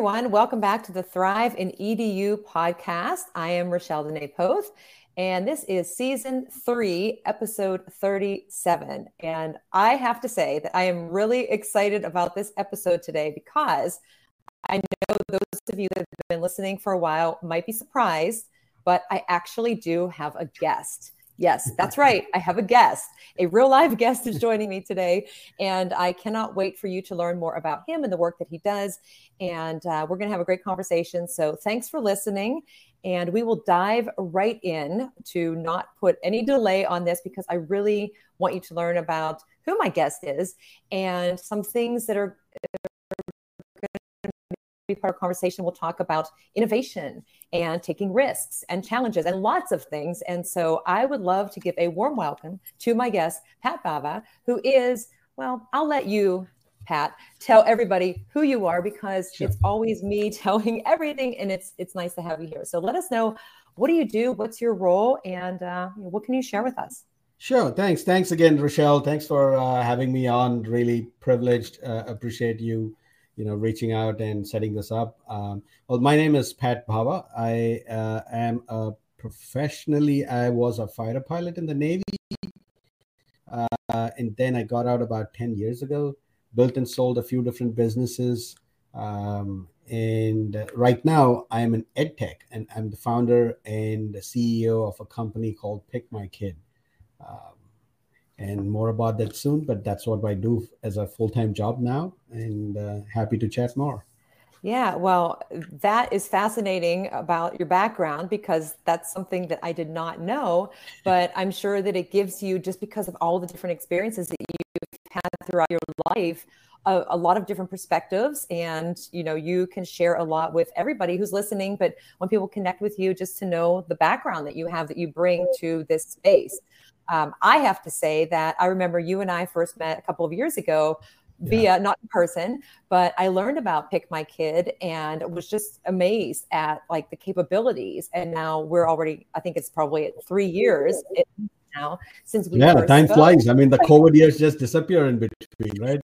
everyone. Welcome back to the Thrive in EDU podcast. I am Rochelle Dene Poth, and this is season three, episode 37. And I have to say that I am really excited about this episode today because I know those of you that have been listening for a while might be surprised, but I actually do have a guest. Yes, that's right. I have a guest. A real live guest is joining me today. And I cannot wait for you to learn more about him and the work that he does. And uh, we're going to have a great conversation. So thanks for listening. And we will dive right in to not put any delay on this because I really want you to learn about who my guest is and some things that are part of conversation. We'll talk about innovation and taking risks and challenges and lots of things. And so I would love to give a warm welcome to my guest, Pat Bhava, who is, well, I'll let you Pat, tell everybody who you are because sure. it's always me telling everything, and it's it's nice to have you here. So let us know what do you do, what's your role, and uh, what can you share with us? Sure. Thanks. Thanks again, Rochelle. Thanks for uh, having me on. Really privileged. Uh, appreciate you you know reaching out and setting this up. Um, well, my name is Pat Bhava. I uh, am a professionally I was a fighter pilot in the Navy, uh, and then I got out about ten years ago. Built and sold a few different businesses. Um, and right now I'm an ed tech and I'm the founder and the CEO of a company called Pikmykid. Um, and more about that soon. But that's what I do as a full time job now, and uh, happy to chat more. Yeah, well, that is fascinating about your background because that's something that I did not know. But I'm sure that it gives you, just because of all the different experiences that you've had throughout your life, a, a, lot of different perspectives and you know you can share a lot with everybody who's listening but when people connect with you just to know the background that you have that you bring to this space um, I have to say that I remember you and I first met a couple of years ago via yeah. not in person, but I learned about Pikmykid and was just amazed at like the capabilities. And now we're already, I think it's probably three years now since we yeah time spoke. flies. I mean, the COVID years just disappear in between, right?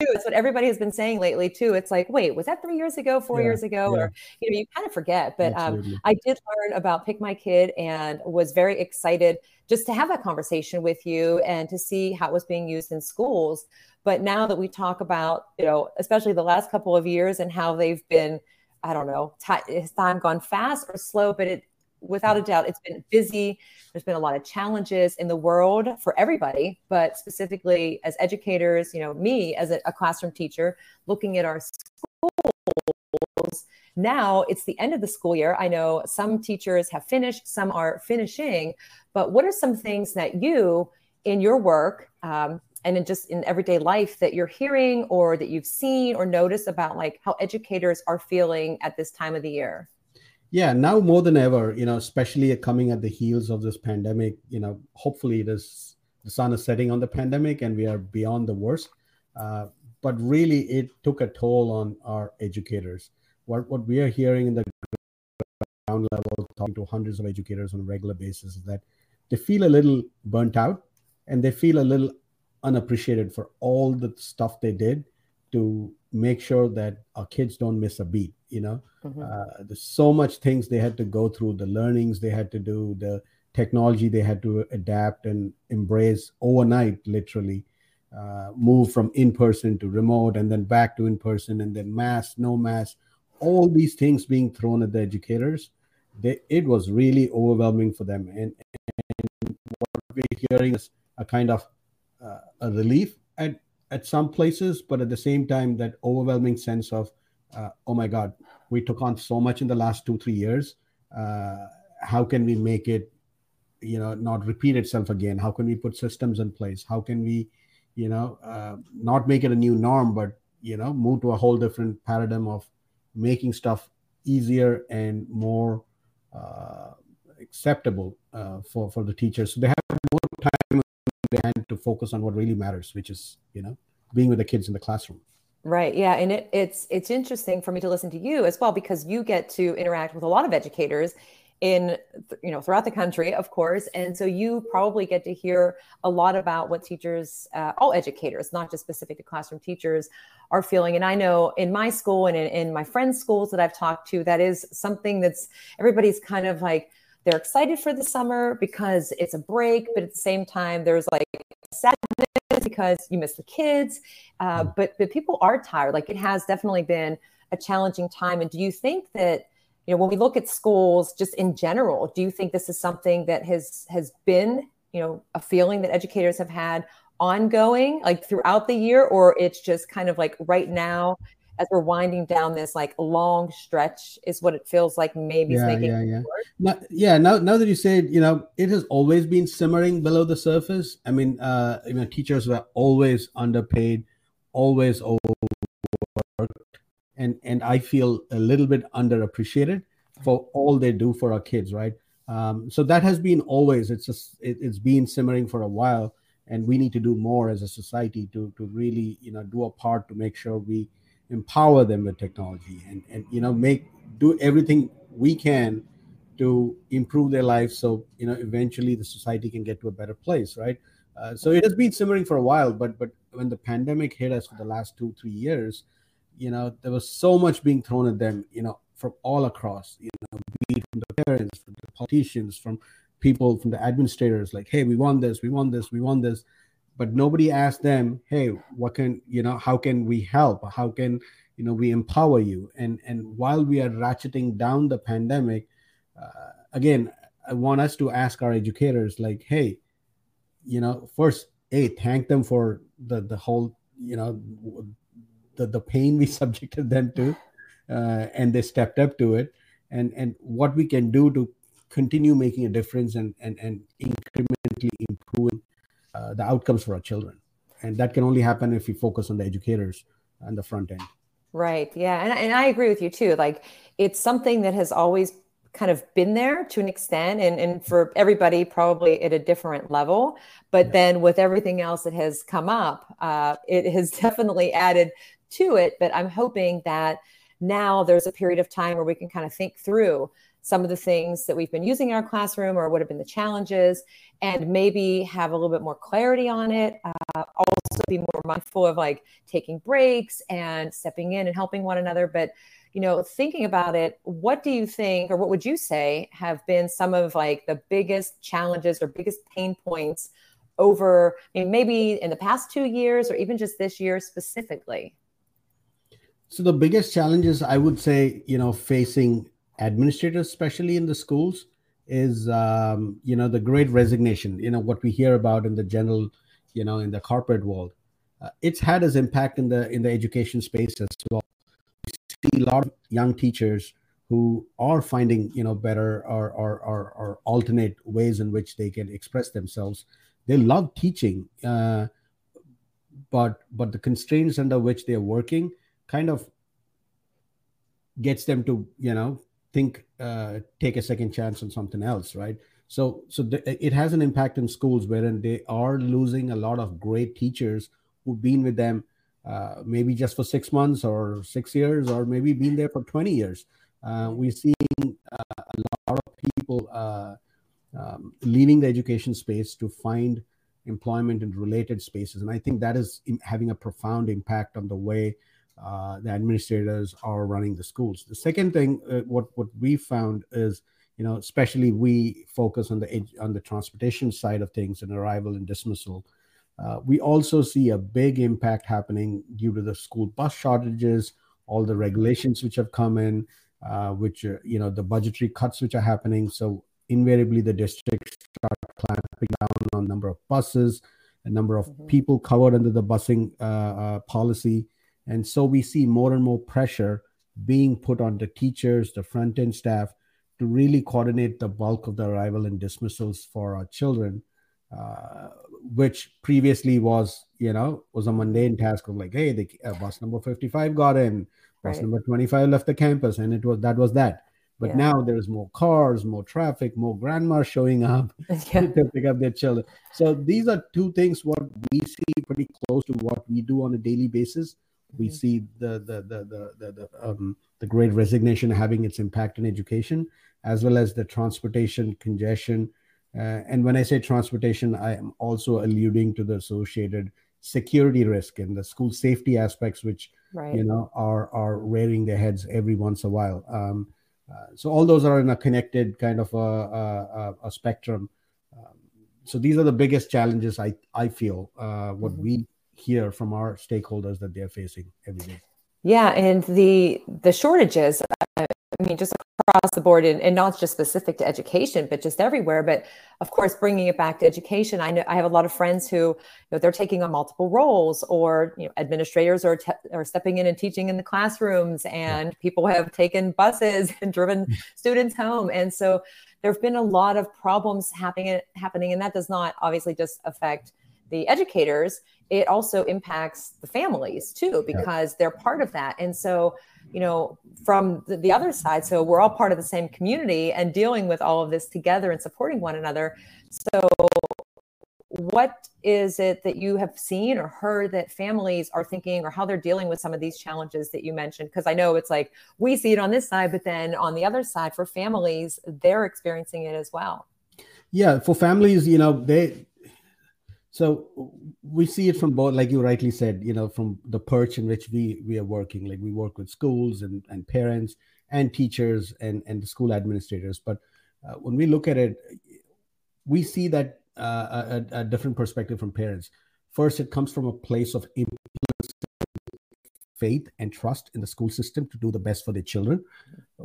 It's what everybody has been saying lately too. It's like, wait, was that three years ago, four yeah, years ago, yeah. or you know, you kind of forget. But um, I did learn about Pikmykid and was very excited just to have that conversation with you and to see how it was being used in schools. But now that we talk about, you know, especially the last couple of years and how they've been, I don't know, has time gone fast or slow, but it without a doubt, it's been busy. There's been a lot of challenges in the world for everybody, but specifically as educators, you know, me as a, a classroom teacher, looking at our schools. Now it's the end of the school year. I know some teachers have finished, some are finishing, but what are some things that you, in your work, um, and in just in everyday life that you're hearing or that you've seen or noticed about like how educators are feeling at this time of the year? Yeah, now more than ever, you know, especially coming at the heels of this pandemic, you know, hopefully it is the sun is setting on the pandemic and we are beyond the worst. Uh, but really, it took a toll on our educators. What what we are hearing in the ground level, talking to hundreds of educators on a regular basis, is that they feel a little burnt out and they feel a little unappreciated for all the stuff they did to make sure that our kids don't miss a beat you know mm-hmm. uh, there's so much things they had to go through the learnings they had to do the technology they had to adapt and embrace overnight literally uh, move from in person to remote and then back to in person and then mass no mass all these things being thrown at the educators they, it was really overwhelming for them. And, and what we're hearing is a kind of uh, a relief at at some places but at the same time that overwhelming sense of uh, oh my god we took on so much in the last two three years. Uh, how can we make it you know not repeat itself again? How can we put systems in place? How can we you know uh, not make it a new norm but you know move to a whole different paradigm of making stuff easier and more uh, acceptable uh, for for the teachers so they have more time to focus on what really matters which is you know being with the kids in the classroom Right. Yeah. And it, it's it's interesting for me to listen to you as well because you get to interact with a lot of educators in you know throughout the country of course and so you probably get to hear a lot about what teachers uh, all educators not just specific to classroom teachers are feeling and i know in my school and in, in my friends schools that i've talked to that is something that's everybody's kind of like they're excited for the summer because it's a break but at the same time there's like sadness because you miss the kids uh, but but people are tired. Like it has definitely been a challenging time and do you think that you know when we look at schools just in general do you think this is something that has has been you know a feeling that educators have had ongoing like throughout the year? Or it's just kind of like right now as we're winding down this like long stretch is what it feels like maybe yeah yeah yeah. now, yeah now, now that you say it you know it has always been simmering below the surface. I mean uh you know teachers were always underpaid always overworked and and I feel a little bit underappreciated for all they do for our kids, right? Um, so that has been always it's just it, it's been simmering for a while, and we need to do more as a society to to really you know do a part to make sure we empower them with technology and and you know make do everything we can to improve their lives so you know eventually the society can get to a better place right uh, so it has been simmering for a while but but when the pandemic hit us for the last two three years you know there was so much being thrown at them you know from all across you know be it from the parents from the politicians from people from the administrators like hey we want this we want this we want this. But nobody asked them hey what can you know how can we help? How can you know we empower you? And and while we are ratcheting down the pandemic uh, again i want us to ask our educators like hey you know first hey thank them for the the whole you know the, the pain we subjected them to uh, and they stepped up to it. And and what we can do to continue making a difference and and, and incrementally improving uh, the outcomes for our children. And that can only happen if we focus on the educators and the front end. Right. Yeah. And, and i agree with you too. Like it's something that has always kind of been there to an extent and, and for everybody probably at a different level. But yeah. then with everything else that has come up uh, it has definitely added to it. But I'm hoping that now there's a period of time where we can kind of think through some of the things that we've been using in our classroom or what have been the challenges and maybe have a little bit more clarity on it uh, also be more mindful of like taking breaks and stepping in and helping one another but you know thinking about it what do you think or what would you say have been some of like the biggest challenges or biggest pain points over maybe in the past two years or even just this year specifically so the biggest challenges I would say, you know, facing administrators, especially in the schools, is um, you know the great resignation. You know what we hear about in the general, you know, in the corporate world. Uh, it's had its impact in the in the education space as well. We see a lot of young teachers who are finding you know better or, or or, or alternate ways in which they can express themselves. They love teaching, uh, but but the constraints under which they are working kind of gets them to you know think uh, take a second chance on something else right? So so it has an impact in schools wherein they are losing a lot of great teachers who've been with them uh, maybe just for six months or six years or maybe been there for 20 years. Uh, we're seeing uh, a lot of people uh, um, leaving the education space to find employment in related spaces. And i think that is having a profound impact on the way uh, the administrators are running the schools. The second thing, uh, what what we found is, you know, especially we focus on the on the transportation side of things and arrival and dismissal. Uh, we also see a big impact happening due to the school bus shortages, all the regulations which have come in, uh, which are, you know the budgetary cuts which are happening. So invariably, the districts start clamping down on number of buses, a number of mm-hmm. people covered under the busing uh, uh, policy and so we see more and more pressure being put on the teachers, the front end staff to really coordinate the bulk of the arrival and dismissals for our children, uh, which previously was, you know, was a mundane task of like, hey, the uh, bus number 55 got in, bus right. number 25 left the campus, and it was that was that. But yeah. now there's more cars, more traffic, more grandmas showing up yeah. to pick up their children. So these are two things what we see pretty close to what we do on a daily basis We see the the the the the, the, um, the great resignation having its impact in education, as well as the transportation congestion. Uh, and when I say transportation, I am also alluding to the associated security risk and the school safety aspects, which right. you know are are rearing their heads every once in a while. Um, uh, so all those are in a connected kind of a, a, a spectrum. Um, so these are the biggest challenges I I feel uh, what mm-hmm. we hear from our stakeholders that they're facing every day. Yeah, and the the shortages. Uh, I mean, just across the board, and, and not just specific to education, but just everywhere. But of course, bringing it back to education, I know I have a lot of friends who, you know, they're taking on multiple roles, or you know, administrators are te- are stepping in and teaching in the classrooms, and yeah. people have taken buses and driven mm. students home, and so there have been a lot of problems happening happening, and that does not obviously just affect the educators it also impacts the families too because yeah. they're part of that. And so you know from the, the, other side so we're all part of the same community and dealing with all of this together and supporting one another. So what is it that you have seen or heard that families are thinking or how they're dealing with some of these challenges that you mentioned? Because i know it's like we see it on this side but then on the other side for families they're experiencing it as well. Yeah for families you know they so we see it from both, like you rightly said, you know, from the perch in which we we are working. Like we work with schools and and parents and teachers and and the school administrators. But uh, when we look at it, we see that uh, a, a, different perspective from parents. First, it comes from a place of implicit faith and trust in the school system to do the best for their children.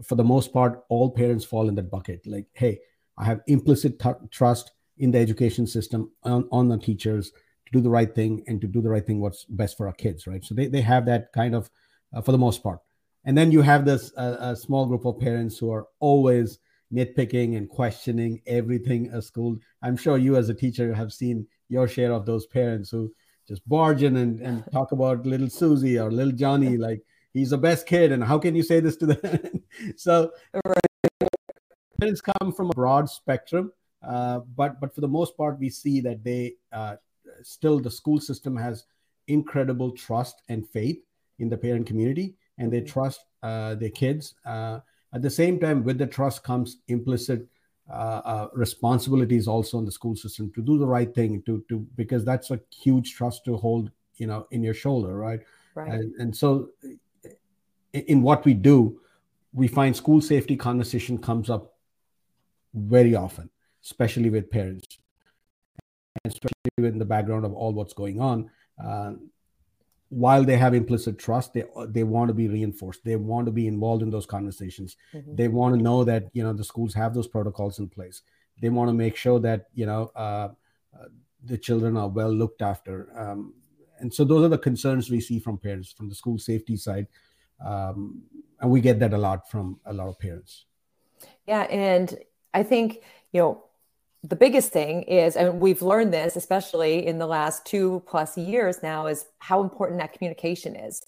For the most part, all parents fall in that bucket. Like, hey, I have implicit trust in the education system on, on the teachers to do the right thing and to do the right thing what's best for our kids right? So they, they have that kind of uh, for the most part. And then you have this uh, a small group of parents who are always nitpicking and questioning everything a school i'm sure you as a teacher have seen your share of those parents who just barge in and, and talk about little susie or little johnny like he's the best kid and how can you say this to them? So parents come from a broad spectrum but but for the most part, we see that they uh, still the school system has incredible trust and faith in the parent community, and they mm-hmm. trust uh, their kids. Uh, at the same time, with the trust comes implicit uh, responsibilities also in the school system to do the right thing, to to because that's a huge trust to hold, you know, in your shoulder, right? Right. And, and so, in what we do, we find school safety conversation comes up very often especially with parents, and especially in the background of all what's going on. Uh, while they have implicit trust, they they want to be reinforced. They want to be involved in those conversations. Mm-hmm. They want to know that you know the schools have those protocols in place. They want to make sure that you know uh, uh, the children are well looked after. Um, and so those are the concerns we see from parents from the school safety side, um, and we get that a lot from a lot of parents. Yeah, and I think you know the biggest thing is, and we've learned this, especially in the last two plus years now, is how important that communication is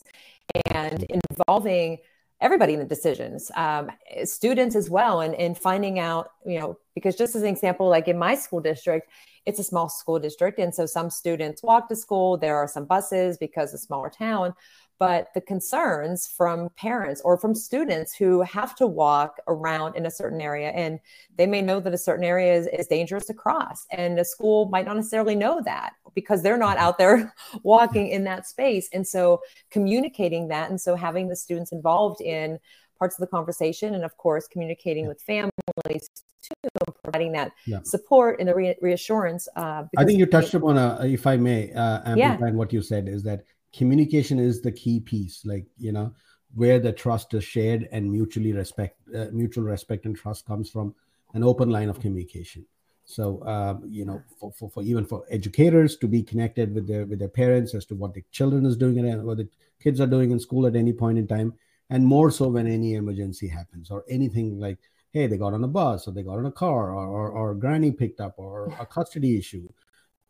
and involving everybody in the decisions, um, students as well, and, and finding out, you know, because just as an example, like in my school district, it's a small school district. And so some students walk to school, there are some buses because a smaller town but the concerns from parents or from students who have to walk around in a certain area and they may know that a certain area is, is dangerous to cross and the school might not necessarily know that because they're not out there walking in that space and so communicating that and so having the students involved in parts of the conversation and of course communicating with families too providing that yeah. support and the re- reassurance uh, i think you touched upon a, if i may uh, amplify yeah. what you said is that communication is the key piece like you know where the trust is shared and mutually respect uh, mutual respect and trust comes from an open line of communication. So uh, you know for, for, for, even for educators to be connected with their with their parents as to what the children is doing and what the kids are doing in school at any point in time and more so when any emergency happens or anything like hey they got on a bus or they got on a car or, or, or granny picked up or a custody issue.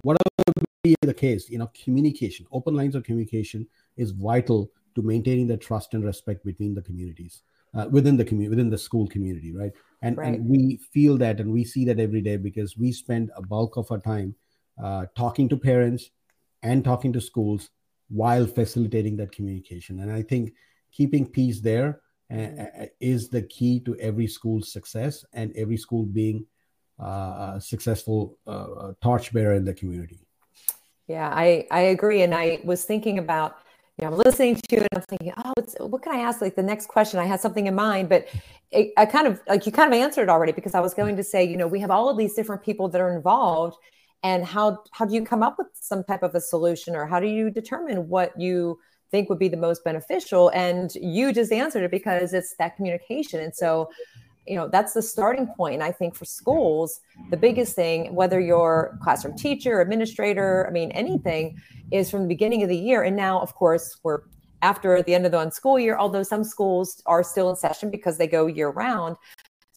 Whatever be the case, you know, communication, open lines of communication is vital to maintaining the trust and respect between the communities, uh, within the community, within the school community, right? And, right. and we feel that and we see that every day because we spend a bulk of our time uh, talking to parents and talking to schools while facilitating that communication. And I think keeping peace there uh, is the key to every school's success and every school being uh, a successful uh, torchbearer in the community. Yeah, I, I agree. And I was thinking about, you know, I'm listening to you and I'm thinking, oh, what can I ask? Like the next question, I had something in mind, but it, I kind of like you kind of answered already because I was going to say, you know, we have all of these different people that are involved and how, how do you come up with some type of a solution or how do you determine what you think would be the most beneficial? And you just answered it because it's that communication. And so you know that's the starting point i think for schools. The biggest thing whether you're classroom teacher administrator i mean anything is from the beginning of the year. And now of course we're after the end of the school year although some schools are still in session because they go year round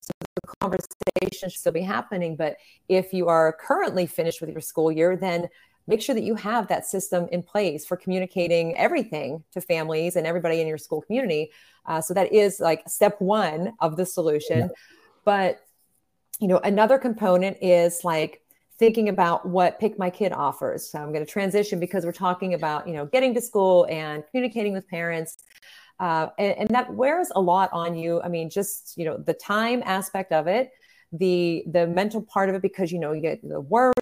so the conversation should still be happening. But if you are currently finished with your school year then make sure that you have that system in place for communicating everything to families and everybody in your school community. Uh, so that is like step one of the solution. Yeah. But you know, another component is like thinking about what Pikmykid offers. So I'm going to transition because we're talking about you know getting to school and communicating with parents. Uh, and, and that wears a lot on you. I mean, just you know, the time aspect of it, the the mental part of it, because you know you get the worry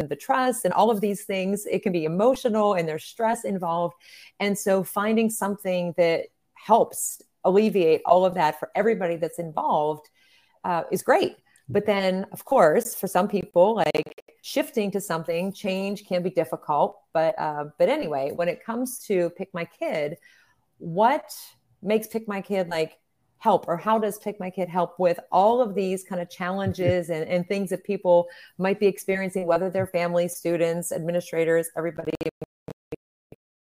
and the trust and all of these things. It can be emotional and there's stress involved. And so finding something that helps alleviate all of that for everybody that's involved uh, is great. But then, of course, for some people, like shifting to something, change can be difficult. But uh, but anyway, when it comes to Pikmykid, what makes Pikmykid like help or how does Pikmykid help with all of these kind of challenges and, and things that people might be experiencing whether they're families students administrators everybody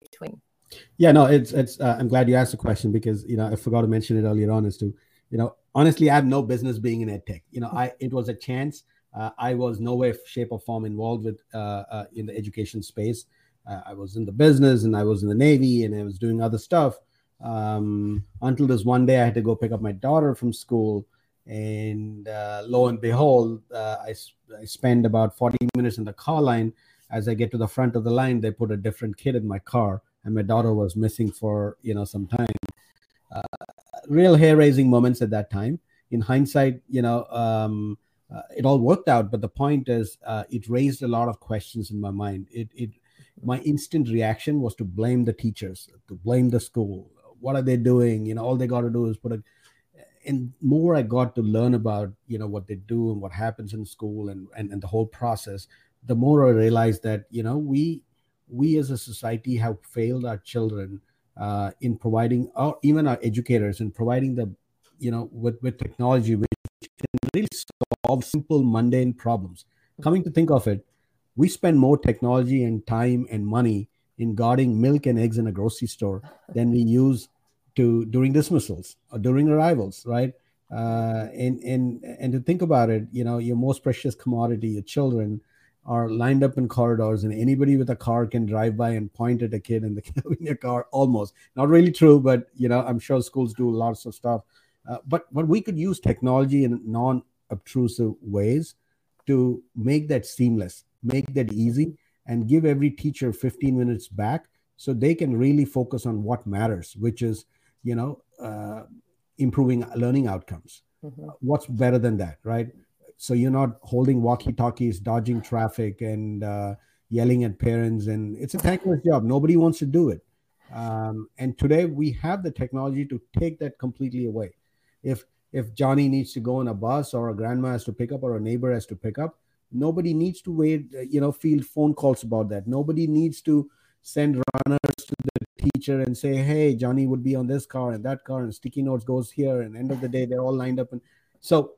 between? Yeah no it's it's uh, i'm glad you asked the question because you know i forgot to mention it earlier on is to you know honestly i have no business being in ed tech you know i it was a chance. Uh, i was no way shape or form involved with uh, uh in the education space. Uh, i was in the business and i was in the navy and i was doing other stuff um, until this one day I had to go pick up my daughter from school. And uh, lo and behold, uh, I, I spend about 40 minutes in the car line. As I get to the front of the line, they put a different kid in my car, and my daughter was missing for you know some time. Uh, real hair-raising moments at that time. In hindsight, you know, um, uh, it all worked out. But the point is, uh, it raised a lot of questions in my mind. It, it, my instant reaction was to blame the teachers, to blame the school, what are they doing? You know all they got to do is put a and more i got to learn about you know what they do and what happens in school and and, and the whole process the more i realized that you know we we as a society have failed our children uh, in providing or even our educators in providing the you know with, with technology which can really solve simple mundane problems. Coming to think of it we spend more technology and time and money in guarding milk and eggs in a grocery store than we use to during dismissals or during arrivals, right? Uh, and and and to think about it, you know, your most precious commodity, your children, are lined up in corridors, and anybody with a car can drive by and point at a kid in the in car. Almost not really true, but you know, I'm sure schools do lots of stuff. Uh, but but we could use technology in non-obtrusive ways to make that seamless, make that easy, and give every teacher 15 minutes back so they can really focus on what matters which is you know uh, improving learning outcomes. Mm-hmm. what's better than that right? So you're not holding walkie talkies dodging traffic and uh, yelling at parents and it's a thankless job. Nobody wants to do it. Um, and today we have the technology to take that completely away. If if johnny needs to go on a bus or a grandma has to pick up or a neighbor has to pick up nobody needs to wait uh, you know field phone calls about that. Nobody needs to send runners to the teacher and say hey johnny would be on this car and that car and sticky notes goes here and end of the day they're all lined up. And so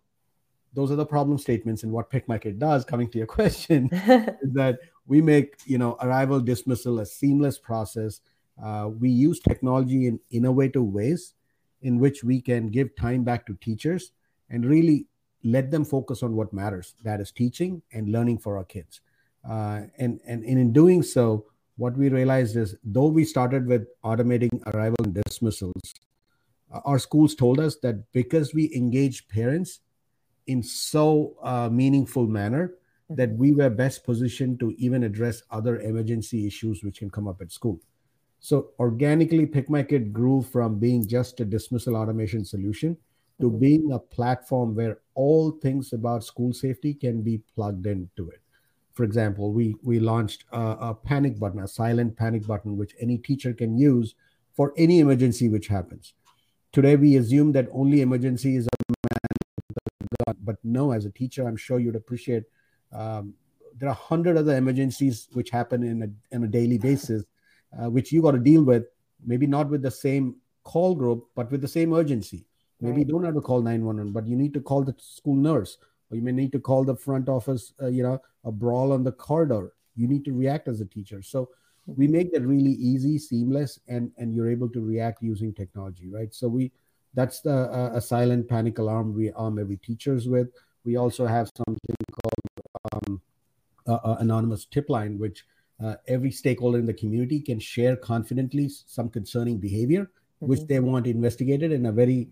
those are the problem statements and what Pikmykid does coming to your question is that we make you know arrival dismissal a seamless process. Uh, we use technology in innovative ways in which we can give time back to teachers and really let them focus on what matters that is teaching and learning for our kids uh, and, and, and in doing so what we realized is though we started with automating arrival and dismissals our schools told us that because we engage parents in so uh, meaningful manner that we were best positioned to even address other emergency issues which can come up at school. So organically, Pikmykid grew from being just a dismissal automation solution to being a platform where all things about school safety can be plugged into it. For example, we we launched a, a panic button, a silent panic button, which any teacher can use for any emergency which happens. Today, we assume that only emergency is a man, but no, as a teacher, I'm sure you'd appreciate um, there are hundred other emergencies which happen in a, on a daily basis, uh, which you got to deal with. Maybe not with the same call group, but with the same urgency. Maybe right. you don't have to call 911, but you need to call the school nurse, or you may need to call the front office. Uh, you know, a brawl on the corridor. You need to react as a teacher. So we make that really easy, seamless, and and you're able to react using technology, right? So we that's the uh, a silent panic alarm we arm every teachers with. We also have something called um, uh, anonymous tip line, which uh, every stakeholder in the community can share confidently some concerning behavior, mm-hmm. which they want investigated in a very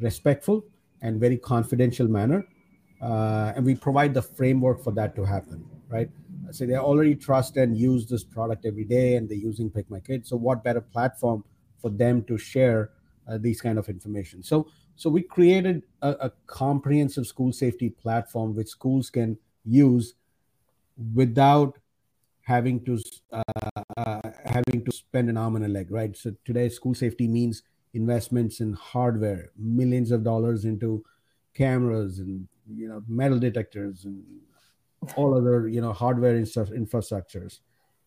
respectful and very confidential manner. Uh, and we provide the framework for that to happen, right? So they already trust and use this product every day, and they're using Pikmykid. So what better platform for them to share uh, these kind of information? So so we created a, a comprehensive school safety platform which schools can use without having to uh, uh, having to spend an arm and a leg, right? So today, school safety means investments in hardware, millions of dollars into cameras and you know metal detectors and all other you know hardware infrastructures.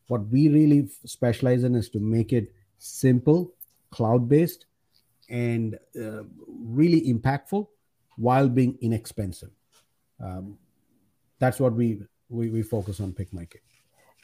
What we really specialize in is to make it simple, cloud based, and uh, really impactful while being inexpensive. Um, that's what we, we we focus on. Pikmykid.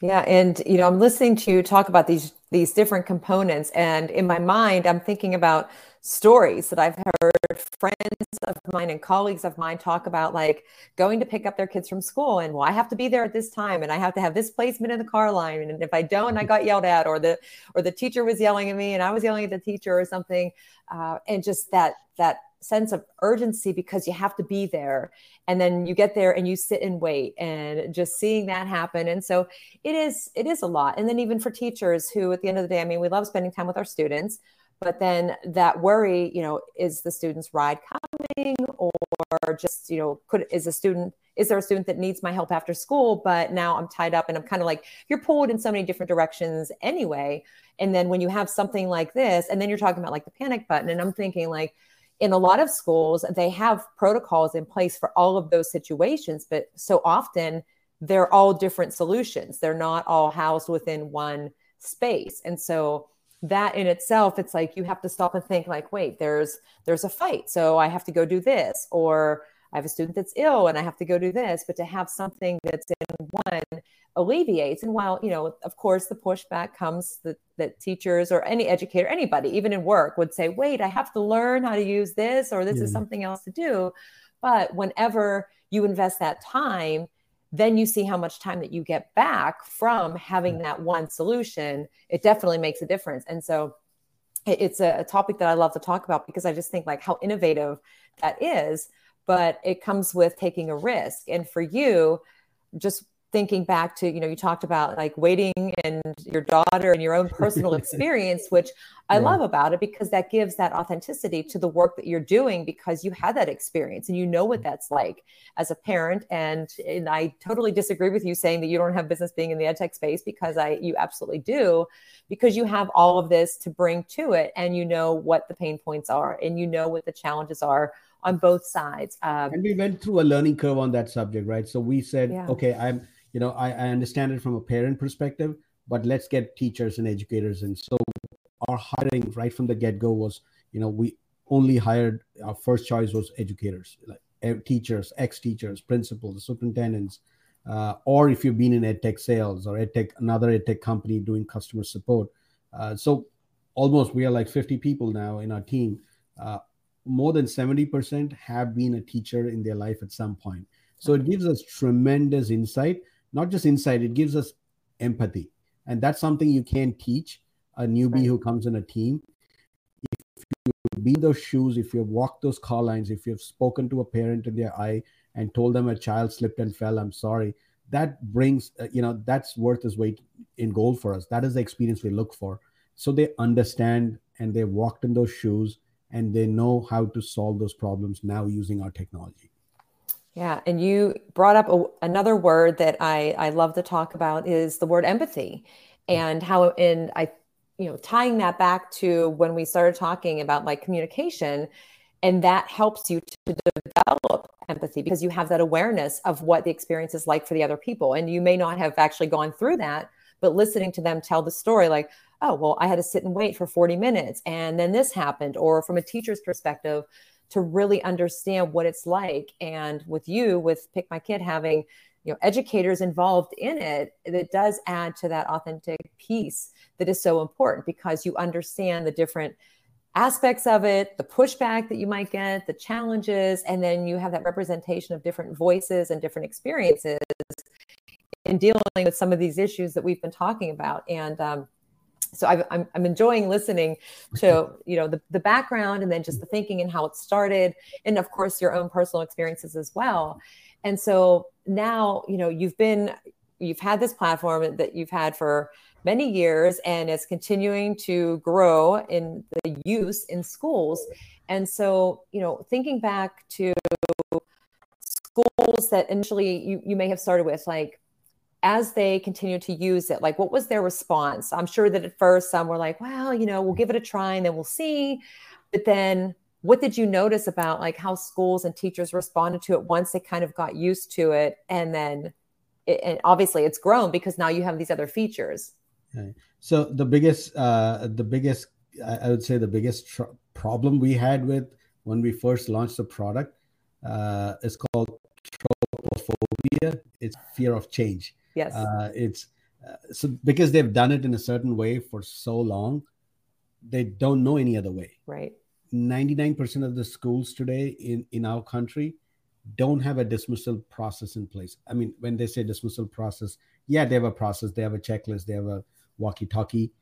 Yeah, and you know, I'm listening to you talk about these these different components, and in my mind, I'm thinking about stories that I've heard friends of mine and colleagues of mine talk about, like going to pick up their kids from school, and well, I have to be there at this time, and I have to have this placement in the car line, and if I don't, I got yelled at, or the or the teacher was yelling at me, and I was yelling at the teacher or something, uh, and just that that sense of urgency because you have to be there. And then you get there and you sit and wait and just seeing that happen. And so it is it is a lot. And then even for teachers who at the end of the day i mean we love spending time with our students but then that worry you know is the student's ride coming or just you know could is a student is there a student that needs my help after school? But now i'm tied up and i'm kind of like you're pulled in so many different directions anyway. And then when you have something like this and then you're talking about like the panic button and i'm thinking like in a lot of schools, they have protocols in place for all of those situations, but so often they're all different solutions. They're not all housed within one space. And so that in itself, it's like you have to stop and think like, wait, there's there's a fight. So I have to go do this, or I have a student that's ill and I have to go do this. But to have something that's in one alleviates. And while, you know, of course, the pushback comes that, that teachers or any educator, anybody, even in work, would say, wait, I have to learn how to use this, or this yeah. is something else to do. But whenever you invest that time, then you see how much time that you get back from having that one solution. It definitely makes a difference. And so it's a, a topic that I love to talk about because I just think like how innovative that is. But it comes with taking a risk. And for you, just thinking back to you know you talked about like waiting and your daughter and your own personal experience which i yeah. love about it because that gives that authenticity to the work that you're doing because you had that experience and you know what that's like as a parent and and i totally disagree with you saying that you don't have business being in the ed tech space because i you absolutely do because you have all of this to bring to it and you know what the pain points are and you know what the challenges are on both sides um, and we went through a learning curve on that subject right? So we said yeah. okay i'm you know I, I understand it from a parent perspective but let's get teachers and educators and so our hiring right from the get-go was you know we only hired our first choice was educators like teachers ex-teachers principals superintendents uh, or if you've been in edtech sales or edtech another edtech company doing customer support. Uh, so almost we are like 50 people now in our team. Uh, more than 70% have been a teacher in their life at some point so it gives us tremendous insight not just insight, it gives us empathy. And that's something you can't teach a newbie right. who comes in a team. If you've been those shoes, if you've walked those car lines, if you've spoken to a parent in their eye and told them a child slipped and fell, I'm sorry, that brings uh, you know that's worth its weight in gold for us that is the experience we look for so they understand and they've walked in those shoes and they know how to solve those problems now using our technology. Yeah and you brought up a, another word that i i love to talk about is the word empathy and how and i you know tying that back to when we started talking about like communication and that helps you to develop empathy because you have that awareness of what the experience is like for the other people. And you may not have actually gone through that but listening to them tell the story like oh well i had to sit and wait for 40 minutes and then this happened or from a teacher's perspective to really understand what it's like and with you with Pikmykid having you know educators involved in it it does add to that authentic piece that is so important because you understand the different aspects of it, the pushback that you might get, the challenges, and then you have that representation of different voices and different experiences in dealing with some of these issues that we've been talking about. And um, so i am I'm, I'm enjoying listening to you know the, the background and then just the thinking and how it started, and of course your own personal experiences as well. And so now you know you've been you've had this platform that you've had for many years and it's continuing to grow in the use in schools. And so, you know, thinking back to schools that initially you, you may have started with, like as they continue to use it, like what was their response? I'm sure that at first some were like, well, you know, we'll give it a try and then we'll see. But then what did you notice about like how schools and teachers responded to it once they kind of got used to it and then it, and obviously it's grown because now you have these other features Right. So the biggest, uh, the biggest, I would say the biggest tr- problem we had with when we first launched the product uh, is called tropophobia. It's fear of change. Yes. Uh, it's uh, so because they've done it in a certain way for so long, they don't know any other way. Right. 99% of the schools today in, in our country don't have a dismissal process in place. I mean, when they say dismissal process, yeah, they have a process, they have a checklist, they have a walkie talkie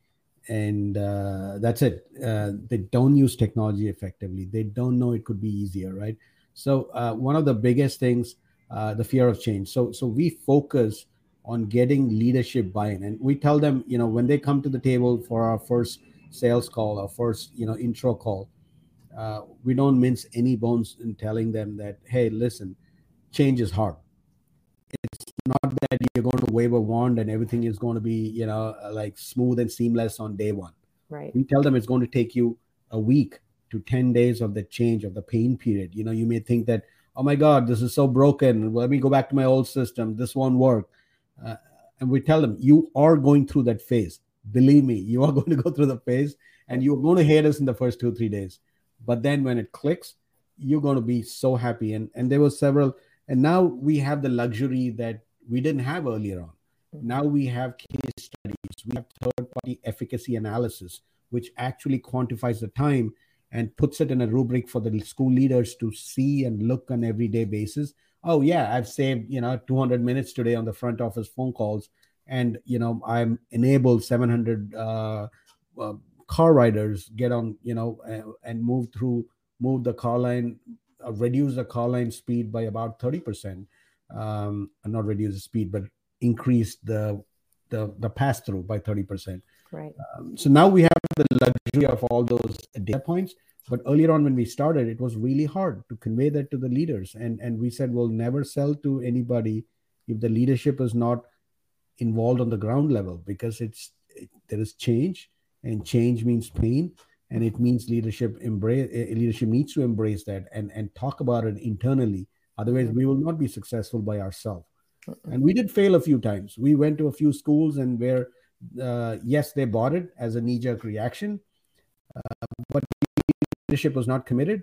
and uh, that's it uh, they don't use technology effectively they don't know it could be easier right so uh, one of the biggest things uh, the fear of change so so we focus on getting leadership buy-in. And we tell them you know when they come to the table for our first sales call our first you know intro call uh, we don't mince any bones in telling them that hey listen change is hard. It's not that you're going to wave a wand and everything is going to be you know like smooth and seamless on day one. Right. We tell them it's going to take you a week to 10 days of the change of the pain period. You know you may think that oh my god this is so broken. Let me go back to my old system. This won't work uh, and we tell them you are going through that phase believe me you are going to go through the phase and you're going to hate us in the first two three days but then when it clicks you're going to be so happy and and there were several and now we have the luxury that we didn't have earlier on. Now we have case studies, we have third party efficacy analysis, which actually quantifies the time and puts it in a rubric for the school leaders to see and look on everyday basis. Oh yeah, I've saved you know 200 minutes today on the front office phone calls, and you know I'm enabled 700 uh, uh, car riders get on you know uh, and move through move the car line uh, reduce the car line speed by about 30%. Um, not reduce the speed, but increase the the, the pass through by 30%. Right. Um, so now we have the luxury of all those data points. But earlier on, when we started, it was really hard to convey that to the leaders. And, and we said, we'll never sell to anybody if the leadership is not involved on the ground level because it's it, there is change and change means pain and it means leadership embrace eh, eh, leadership needs to embrace that and and talk about it internally. Otherwise we will not be successful by ourselves. And we did fail a few times. We went to a few schools and where uh, yes they bought it as a knee-jerk reaction uh, but leadership was not committed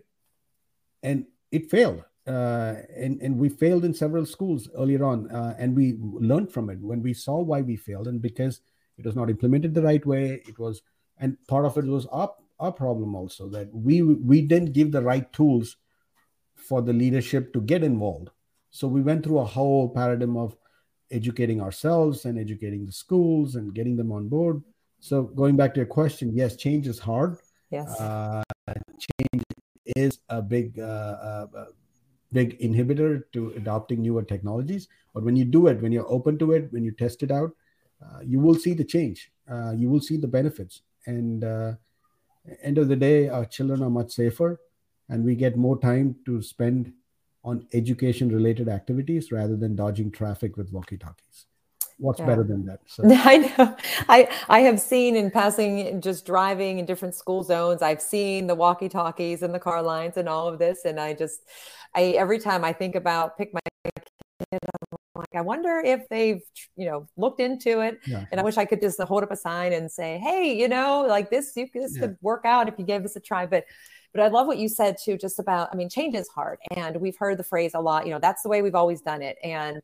and it failed. Uh, and, and we failed in several schools earlier on uh, and we learned from it when we saw why we failed and because it was not implemented the right way. It was and part of it was up our problem also that we we didn't give the right tools for the leadership to get involved. So we went through a whole paradigm of educating ourselves and educating the schools and getting them on board. So going back to your question yes change is hard. Yes. Uh, change is a big uh, uh, big inhibitor to adopting newer technologies. But when you do it, when you're open to it, when you test it out, uh, you will see the change. Uh, you will see the benefits. And uh, end of the day, our children are much safer, and we get more time to spend on education-related activities rather than dodging traffic with walkie-talkies what's yeah. better than that so. i know i i have seen in passing just driving in different school zones i've seen the walkie talkies and the car lines and all of this and i just i every time i think about pick my kid i'm like i wonder if they've you know looked into it yeah. and i wish i could just hold up a sign and say hey you know like this you this yeah. could work out if you gave this a try but but I love what you said too, just about, I mean, change is hard. And we've heard the phrase a lot, you know, that's the way we've always done it. And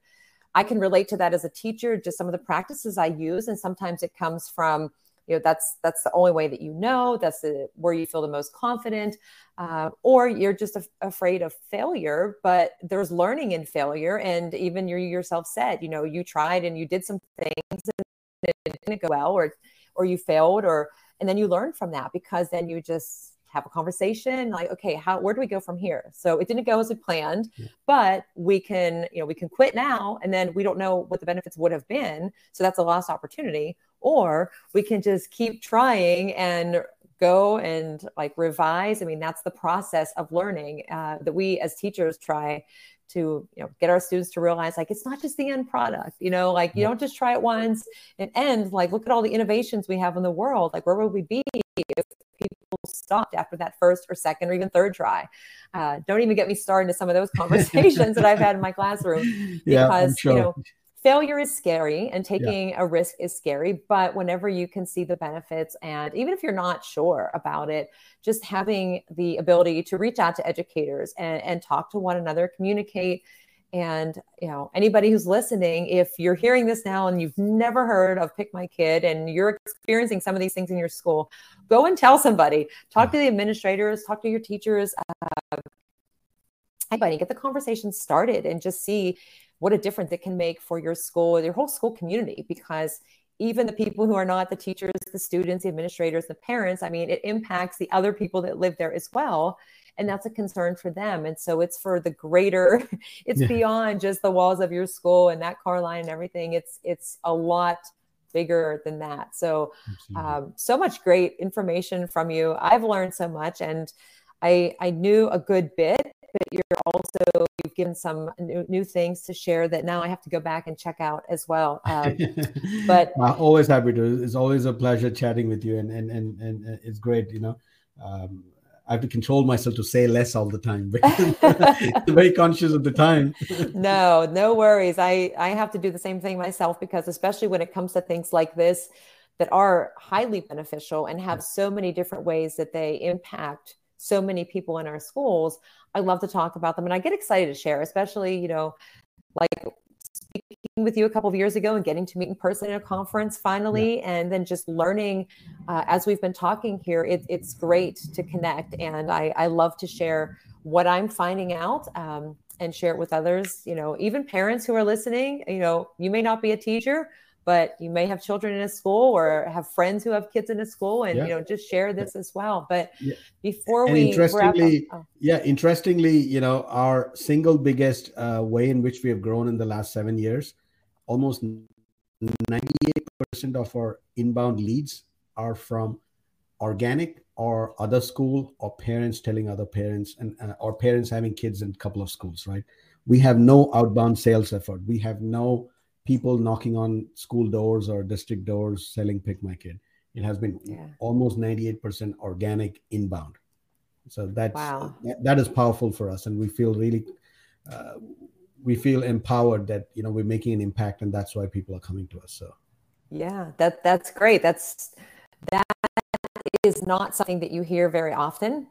I can relate to that as a teacher, just some of the practices I use. And sometimes it comes from, you know, that's that's the only way that you know. That's the, where you feel the most confident, uh, or you're just af- afraid of failure. But there's learning in failure, and even you yourself said, you know, you tried and you did some things and it didn't go well, or or you failed, or and then you learn from that because then you just have a conversation like okay how where do we go from here? So it didn't go as we planned but we can you know we can quit now and then we don't know what the benefits would have been so that's a lost opportunity. Or we can just keep trying and go and like revise. I mean that's the process of learning uh, that we as teachers try to you know get our students to realize like it's not just the end product you know like you don't just try it once and end. Like look at all the innovations we have in the world. Like where would we be if stopped after that first or second or even third try. Uh, don't even get me started into some of those conversations that I've had in my classroom because yeah, sure. you know failure is scary and taking yeah. a risk is scary but whenever you can see the benefits and even if you're not sure about it just having the ability to reach out to educators and, and talk to one another communicate and you know, anybody who's listening, if you're hearing this now and you've never heard of Pikmykid and you're experiencing some of these things in your school, go and tell somebody. Talk to the administrators, talk to your teachers, uh, anybody, get the conversation started and just see what a difference it can make for your school, your whole school community. Because even the people who are not the teachers, the students, the administrators, the parents, I mean, it impacts the other people that live there as well and that's a concern for them. And so it's for the greater it's yeah. beyond just the walls of your school and that car line and everything. It's it's a lot bigger than that. So um, so much great information from you. I've learned so much and i i knew a good bit but you're also you've given some new, new things to share that now i have to go back and check out as well. Um, but I'm always happy to it's always a pleasure chatting with you and and and, and it's great you know um, I have to control myself to say less all the time. very conscious of the time. no, no worries. I I have to do the same thing myself because especially when it comes to things like this that are highly beneficial and have so many different ways that they impact so many people in our schools, I love to talk about them and I get excited to share, especially, you know, like with you a couple of years ago and getting to meet in person at a conference finally, yeah. and then just learning uh, as we've been talking here. It, it's great to connect, and I, I, love to share what I'm finding out. Um, and share it with others you know even parents who are listening you know you may not be a teacher but you may have children in a school or have friends who have kids in a school and yeah. you know just share this as well but yeah. before and we interestingly up, oh. yeah interestingly you know our single biggest uh, way in which we have grown in the last seven years almost 98% of our inbound leads are from organic or other school or parents telling other parents and uh, or parents having kids in a couple of schools right we have no outbound sales effort we have no people knocking on school doors or district doors selling Pikmykid. It has been yeah. almost 98% organic inbound. So that's wow. that, that is powerful for us and we feel really uh, we feel empowered that you know we're making an impact and that's why people are coming to us so. Yeah that that's great. That's that is not something that you hear very often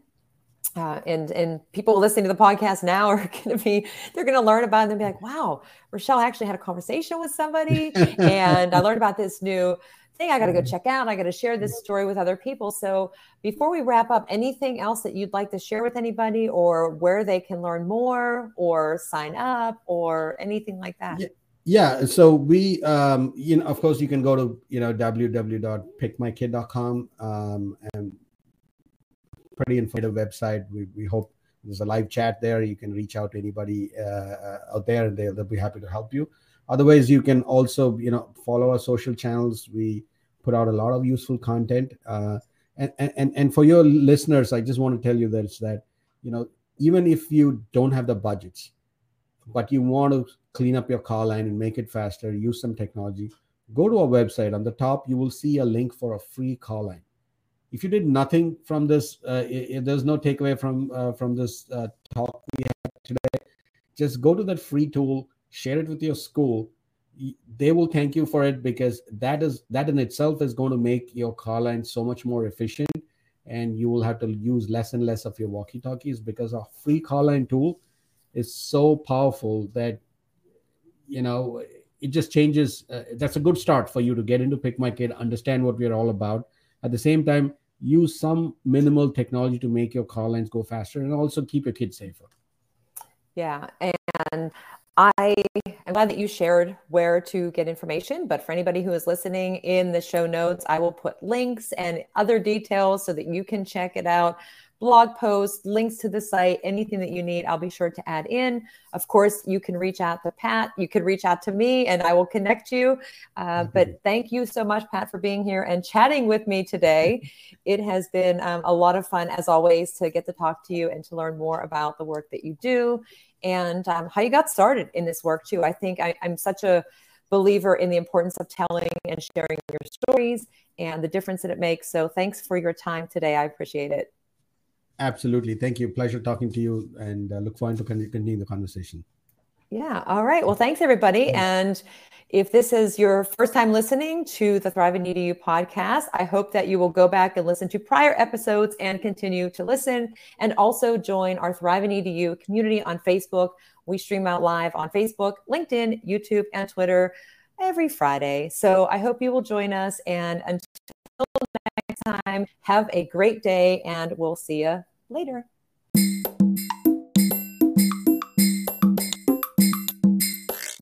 uh, and and people listening to the podcast now are going to be they're going to learn about it and be like wow Rachelle actually had a conversation with somebody and i learned about this new thing i got to go check out i got to share this story with other people so before we wrap up anything else that you'd like to share with anybody or where they can learn more or sign up or anything like that yeah. Yeah, so we, um, you know, of course, you can go to you know www.pikmykid.com um, and pretty informative website. We, we hope there's a live chat there. You can reach out to anybody uh, out there, and they'll, they'll be happy to help you. Otherwise, you can also you know follow our social channels. We put out a lot of useful content. Uh, and, and and for your listeners, I just want to tell you that it's that you know even if you don't have the budgets, but you want to clean up your car line and make it faster, use some technology, go to our website. On the top, you will see a link for a free car line. If you did nothing from this, uh, there's no takeaway from uh, from this uh, talk we had today. Just go to that free tool, share it with your school. They will thank you for it because that is that in itself is going to make your car line so much more efficient, and you will have to use less and less of your walkie-talkies because our free car line tool is so powerful that you know it just changes uh, that's a good start for you to get into Pikmykid understand what we're all about at the same time use some minimal technology to make your car lines go faster and also keep your kids safer. Yeah and I am glad that you shared where to get information, but for anybody who is listening in the show notes, I will put links and other details so that you can check it out blog posts, links to the site, anything that you need, I'll be sure to add in. Of course, you can reach out to Pat. You can reach out to me and I will connect you. Uh, mm-hmm. But thank you so much, Pat, for being here and chatting with me today. it has been um, a lot of fun, as always, to get to talk to you and to learn more about the work that you do and um, how you got started in this work, too. I think I, I'm such a believer in the importance of telling and sharing your stories and the difference that it makes. So thanks for your time today. I appreciate it. Absolutely. Thank you. Pleasure talking to you and uh, look forward to continue the conversation. Yeah. All right. Well, thanks everybody. And if this is your first time listening to the Thrive EDU podcast, I hope that you will go back and listen to prior episodes and continue to listen and also join our Thrive EDU community on Facebook. We stream out live on Facebook, LinkedIn, YouTube, and Twitter every Friday. So I hope you will join us. And until next time, have a great day and we'll see you later.